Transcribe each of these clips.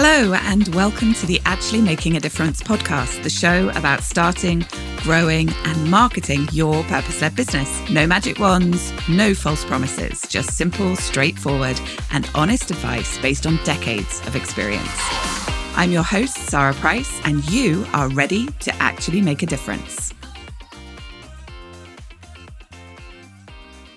Hello, and welcome to the Actually Making a Difference podcast, the show about starting, growing, and marketing your purpose led business. No magic wands, no false promises, just simple, straightforward, and honest advice based on decades of experience. I'm your host, Sara Price, and you are ready to actually make a difference.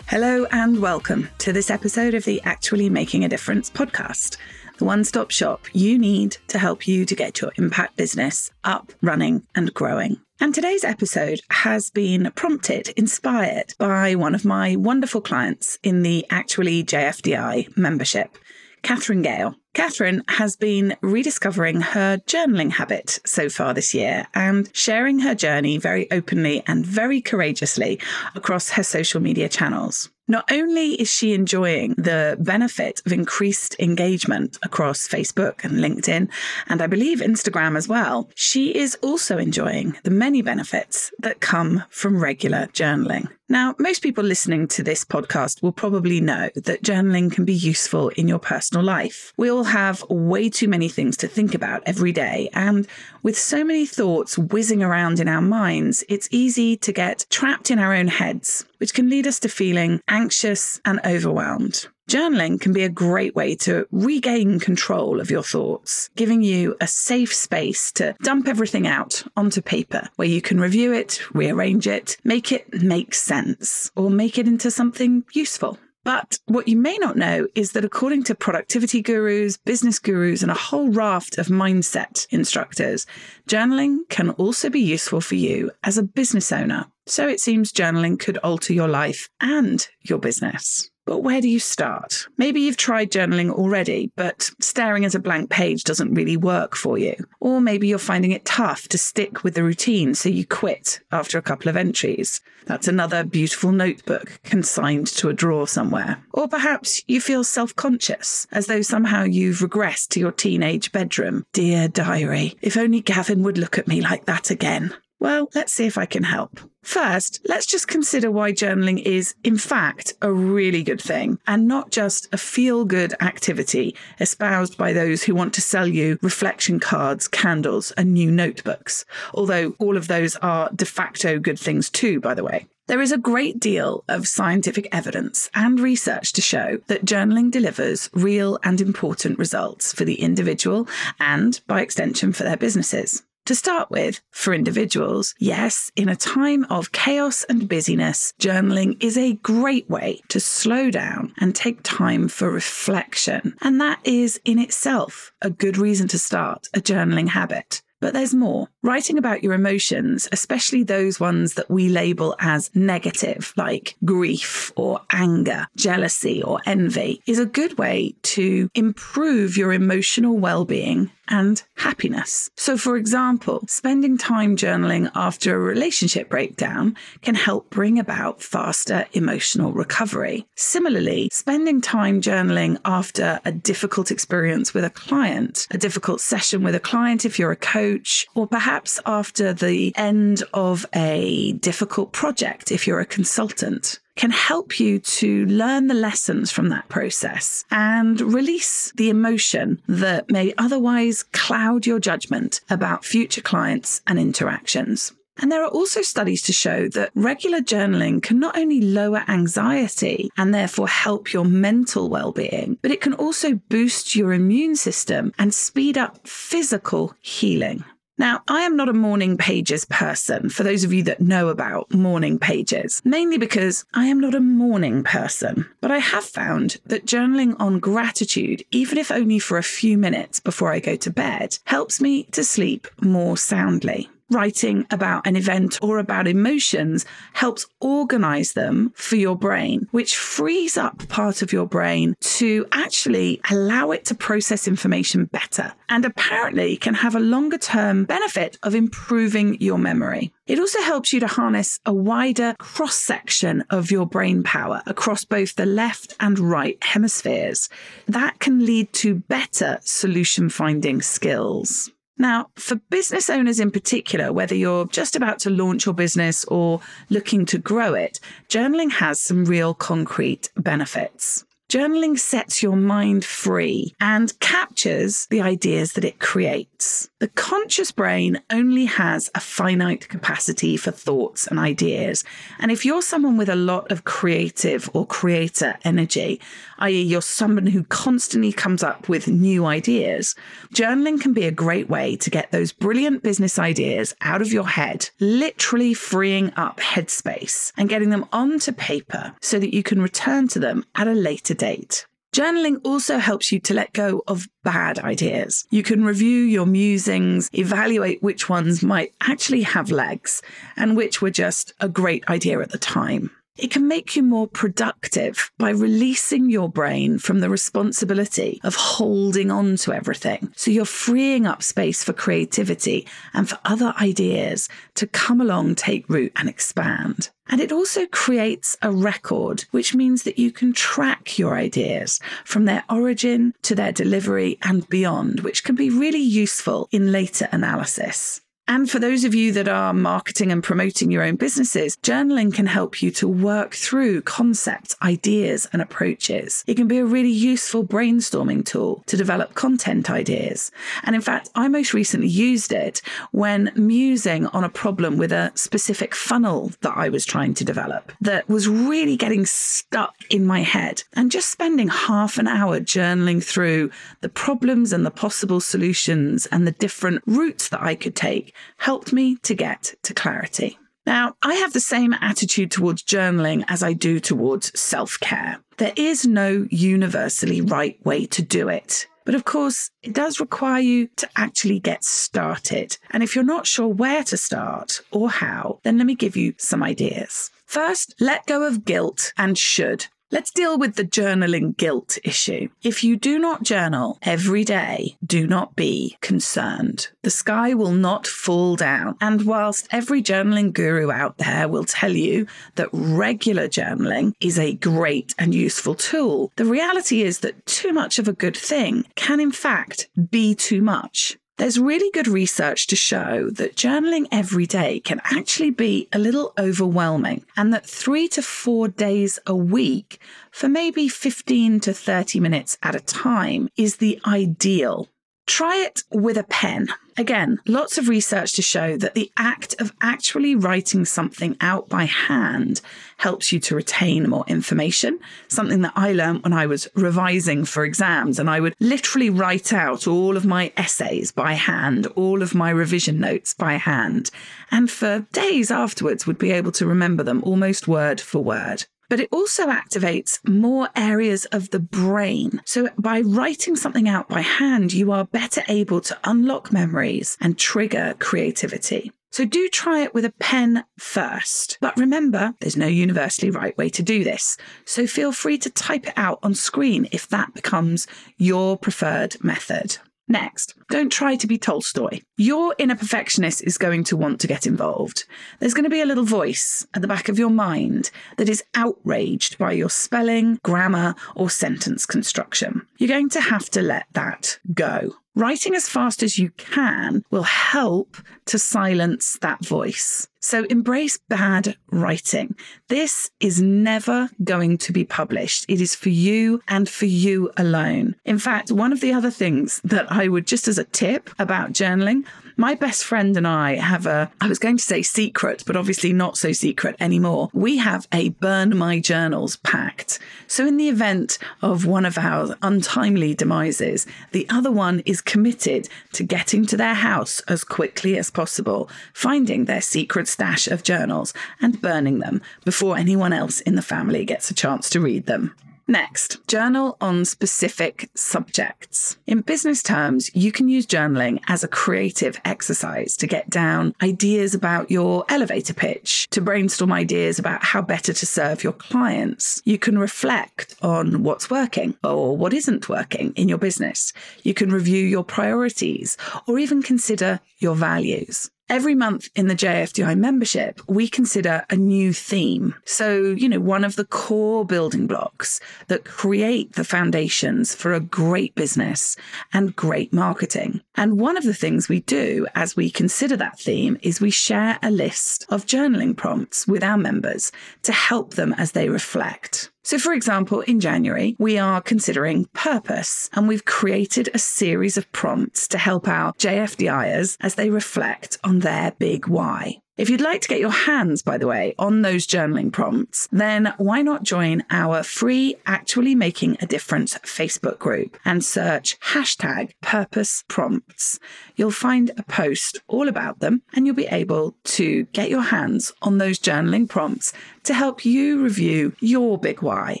Hello, and welcome to this episode of the Actually Making a Difference podcast the one stop shop you need to help you to get your impact business up, running, and growing. And today's episode has been prompted, inspired by one of my wonderful clients in the Actually JFDI membership, Catherine Gale. Catherine has been rediscovering her journaling habit so far this year and sharing her journey very openly and very courageously across her social media channels. Not only is she enjoying the benefit of increased engagement across Facebook and LinkedIn, and I believe Instagram as well, she is also enjoying the many benefits that come from regular journaling. Now, most people listening to this podcast will probably know that journaling can be useful in your personal life. We all have way too many things to think about every day, and with so many thoughts whizzing around in our minds, it's easy to get trapped in our own heads, which can lead us to feeling anxious and overwhelmed. Journaling can be a great way to regain control of your thoughts, giving you a safe space to dump everything out onto paper where you can review it, rearrange it, make it make sense, or make it into something useful. But what you may not know is that according to productivity gurus, business gurus, and a whole raft of mindset instructors, journaling can also be useful for you as a business owner. So it seems journaling could alter your life and your business. But where do you start? Maybe you've tried journaling already, but staring at a blank page doesn't really work for you. Or maybe you're finding it tough to stick with the routine, so you quit after a couple of entries. That's another beautiful notebook consigned to a drawer somewhere. Or perhaps you feel self conscious, as though somehow you've regressed to your teenage bedroom. Dear diary, if only Gavin would look at me like that again. Well, let's see if I can help. First, let's just consider why journaling is, in fact, a really good thing and not just a feel good activity espoused by those who want to sell you reflection cards, candles, and new notebooks. Although all of those are de facto good things too, by the way. There is a great deal of scientific evidence and research to show that journaling delivers real and important results for the individual and, by extension, for their businesses. To start with, for individuals, yes, in a time of chaos and busyness, journaling is a great way to slow down and take time for reflection. And that is in itself a good reason to start a journaling habit. But there's more. Writing about your emotions, especially those ones that we label as negative, like grief or anger, jealousy or envy, is a good way to improve your emotional well being and happiness. So, for example, spending time journaling after a relationship breakdown can help bring about faster emotional recovery. Similarly, spending time journaling after a difficult experience with a client, a difficult session with a client if you're a coach, or perhaps after the end of a difficult project if you're a consultant can help you to learn the lessons from that process and release the emotion that may otherwise cloud your judgment about future clients and interactions. And there are also studies to show that regular journaling can not only lower anxiety and therefore help your mental well being, but it can also boost your immune system and speed up physical healing. Now, I am not a morning pages person, for those of you that know about morning pages, mainly because I am not a morning person. But I have found that journaling on gratitude, even if only for a few minutes before I go to bed, helps me to sleep more soundly writing about an event or about emotions helps organize them for your brain, which frees up part of your brain to actually allow it to process information better and apparently can have a longer term benefit of improving your memory. It also helps you to harness a wider cross section of your brain power across both the left and right hemispheres. That can lead to better solution finding skills. Now, for business owners in particular, whether you're just about to launch your business or looking to grow it, journaling has some real concrete benefits. Journaling sets your mind free and captures the ideas that it creates. The conscious brain only has a finite capacity for thoughts and ideas. And if you're someone with a lot of creative or creator energy, i.e., you're someone who constantly comes up with new ideas, journaling can be a great way to get those brilliant business ideas out of your head, literally freeing up headspace and getting them onto paper so that you can return to them at a later date. Journaling also helps you to let go of bad ideas. You can review your musings, evaluate which ones might actually have legs and which were just a great idea at the time. It can make you more productive by releasing your brain from the responsibility of holding on to everything. So you're freeing up space for creativity and for other ideas to come along, take root, and expand. And it also creates a record, which means that you can track your ideas from their origin to their delivery and beyond, which can be really useful in later analysis. And for those of you that are marketing and promoting your own businesses, journaling can help you to work through concepts, ideas, and approaches. It can be a really useful brainstorming tool to develop content ideas. And in fact, I most recently used it when musing on a problem with a specific funnel that I was trying to develop that was really getting stuck in my head. And just spending half an hour journaling through the problems and the possible solutions and the different routes that I could take helped me to get to clarity. Now, I have the same attitude towards journaling as I do towards self care. There is no universally right way to do it. But of course, it does require you to actually get started. And if you're not sure where to start or how, then let me give you some ideas. First, let go of guilt and should. Let's deal with the journaling guilt issue. If you do not journal every day, do not be concerned. The sky will not fall down. And whilst every journaling guru out there will tell you that regular journaling is a great and useful tool, the reality is that too much of a good thing can, in fact, be too much. There's really good research to show that journaling every day can actually be a little overwhelming, and that three to four days a week for maybe 15 to 30 minutes at a time is the ideal. Try it with a pen. Again, lots of research to show that the act of actually writing something out by hand helps you to retain more information. Something that I learned when I was revising for exams, and I would literally write out all of my essays by hand, all of my revision notes by hand, and for days afterwards would be able to remember them almost word for word but it also activates more areas of the brain. So by writing something out by hand, you are better able to unlock memories and trigger creativity. So do try it with a pen first. But remember, there's no universally right way to do this. So feel free to type it out on screen if that becomes your preferred method. Next, don't try to be Tolstoy. Your inner perfectionist is going to want to get involved. There's going to be a little voice at the back of your mind that is outraged by your spelling, grammar, or sentence construction. You're going to have to let that go. Writing as fast as you can will help to silence that voice. So embrace bad writing. This is never going to be published. It is for you and for you alone. In fact, one of the other things that I would just as a tip about journaling, my best friend and I have a, I was going to say secret, but obviously not so secret anymore. We have a burn my journals pact. So, in the event of one of our untimely demises, the other one is committed to getting to their house as quickly as possible, finding their secret stash of journals and burning them before anyone else in the family gets a chance to read them. Next, journal on specific subjects. In business terms, you can use journaling as a creative exercise to get down ideas about your elevator pitch, to brainstorm ideas about how better to serve your clients. You can reflect on what's working or what isn't working in your business. You can review your priorities or even consider your values. Every month in the JFDI membership, we consider a new theme. So, you know, one of the core building blocks that create the foundations for a great business and great marketing. And one of the things we do as we consider that theme is we share a list of journaling prompts with our members to help them as they reflect. So, for example, in January, we are considering purpose, and we've created a series of prompts to help our JFDIers as they reflect on their big why. If you'd like to get your hands, by the way, on those journaling prompts, then why not join our free Actually Making a Difference Facebook group and search hashtag purpose prompts. You'll find a post all about them and you'll be able to get your hands on those journaling prompts to help you review your big why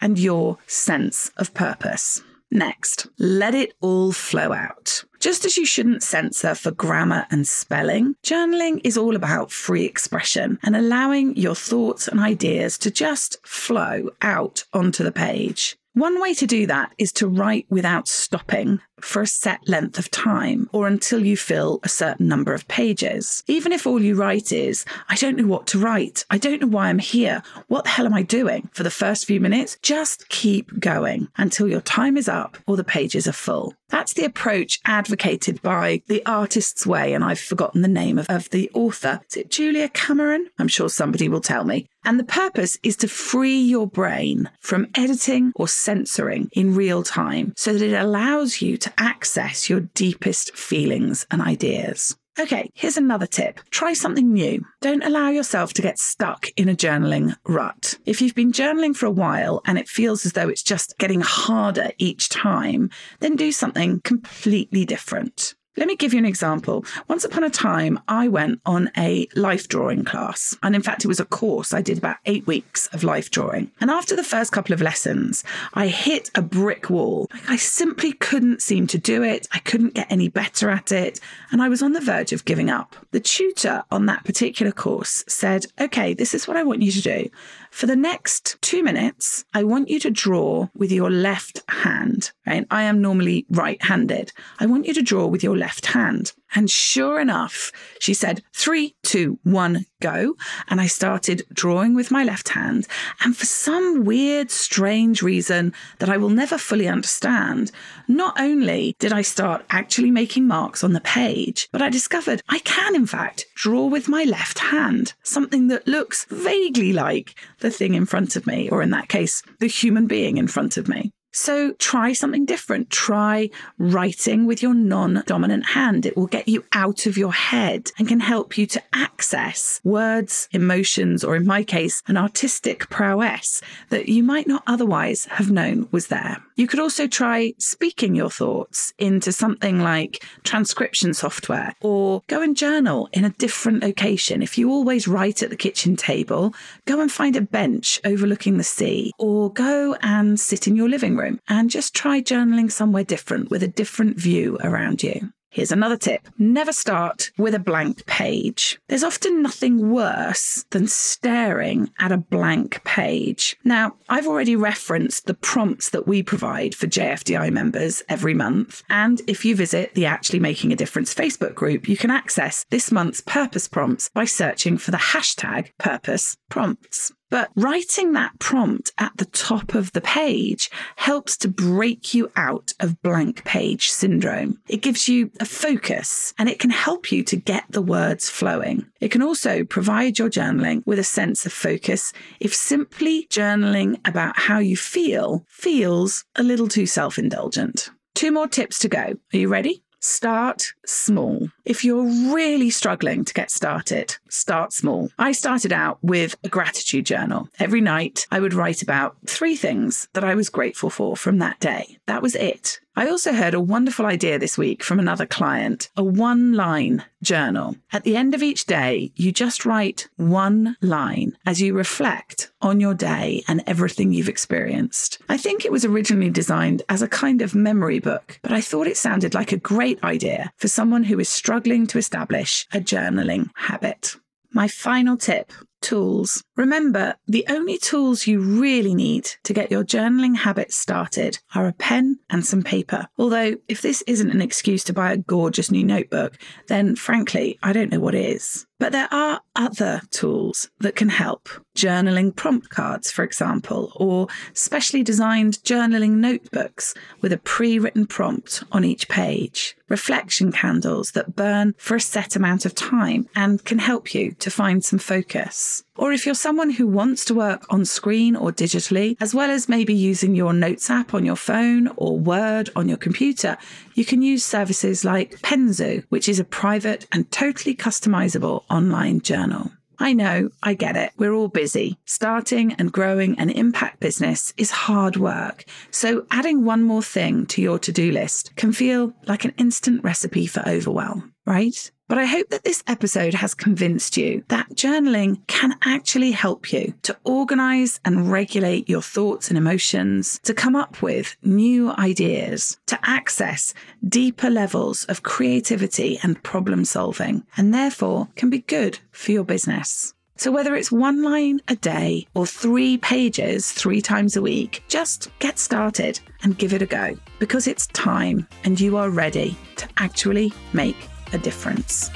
and your sense of purpose. Next, let it all flow out. Just as you shouldn't censor for grammar and spelling, journaling is all about free expression and allowing your thoughts and ideas to just flow out onto the page. One way to do that is to write without stopping for a set length of time or until you fill a certain number of pages. Even if all you write is, I don't know what to write, I don't know why I'm here, what the hell am I doing for the first few minutes, just keep going until your time is up or the pages are full. That's the approach advocated by The Artist's Way, and I've forgotten the name of, of the author. Is it Julia Cameron? I'm sure somebody will tell me. And the purpose is to free your brain from editing or censoring in real time so that it allows you to access your deepest feelings and ideas. Okay, here's another tip. Try something new. Don't allow yourself to get stuck in a journaling rut. If you've been journaling for a while and it feels as though it's just getting harder each time, then do something completely different. Let me give you an example. Once upon a time, I went on a life drawing class. And in fact, it was a course. I did about eight weeks of life drawing. And after the first couple of lessons, I hit a brick wall. I simply couldn't seem to do it. I couldn't get any better at it. And I was on the verge of giving up. The tutor on that particular course said, okay, this is what I want you to do. For the next two minutes, I want you to draw with your left hand, right? I am normally right handed. I want you to draw with your left hand. And sure enough, she said, three, two, one, go. And I started drawing with my left hand. And for some weird, strange reason that I will never fully understand, not only did I start actually making marks on the page, but I discovered I can, in fact, draw with my left hand, something that looks vaguely like the thing in front of me, or in that case, the human being in front of me. So try something different. Try writing with your non dominant hand. It will get you out of your head and can help you to access words, emotions, or in my case, an artistic prowess that you might not otherwise have known was there. You could also try speaking your thoughts into something like transcription software or go and journal in a different location. If you always write at the kitchen table, go and find a bench overlooking the sea or go and sit in your living room and just try journaling somewhere different with a different view around you. Here's another tip never start with a blank page. There's often nothing worse than staring at a blank page. Now, I've already referenced the prompts that we provide for JFDI members every month. And if you visit the Actually Making a Difference Facebook group, you can access this month's purpose prompts by searching for the hashtag purpose prompts. But writing that prompt at the top of the page helps to break you out of blank page syndrome. It gives you a focus and it can help you to get the words flowing. It can also provide your journaling with a sense of focus if simply journaling about how you feel feels a little too self indulgent. Two more tips to go. Are you ready? Start small. If you're really struggling to get started, start small. I started out with a gratitude journal. Every night, I would write about three things that I was grateful for from that day. That was it. I also heard a wonderful idea this week from another client a one line journal. At the end of each day, you just write one line as you reflect on your day and everything you've experienced. I think it was originally designed as a kind of memory book, but I thought it sounded like a great idea for someone who is struggling to establish a journaling habit. My final tip tools. Remember, the only tools you really need to get your journaling habit started are a pen and some paper. Although, if this isn't an excuse to buy a gorgeous new notebook, then frankly, I don't know what is. But there are other tools that can help. Journaling prompt cards, for example, or specially designed journaling notebooks with a pre written prompt on each page. Reflection candles that burn for a set amount of time and can help you to find some focus Or if you're someone who wants to work on screen or digitally, as well as maybe using your Notes app on your phone or Word on your computer, you can use services like Penzu, which is a private and totally customizable online journal. I know, I get it. We're all busy. Starting and growing an impact business is hard work. So adding one more thing to your to do list can feel like an instant recipe for overwhelm, right? But I hope that this episode has convinced you that journaling can actually help you to organize and regulate your thoughts and emotions, to come up with new ideas, to access deeper levels of creativity and problem solving, and therefore can be good for your business. So, whether it's one line a day or three pages three times a week, just get started and give it a go because it's time and you are ready to actually make a difference.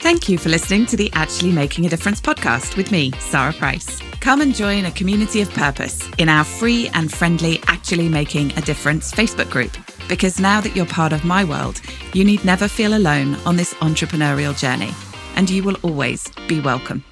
Thank you for listening to the Actually Making a Difference podcast with me, Sara Price. Come and join a community of purpose in our free and friendly Actually Making a Difference Facebook group. Because now that you're part of my world, you need never feel alone on this entrepreneurial journey, and you will always be welcome.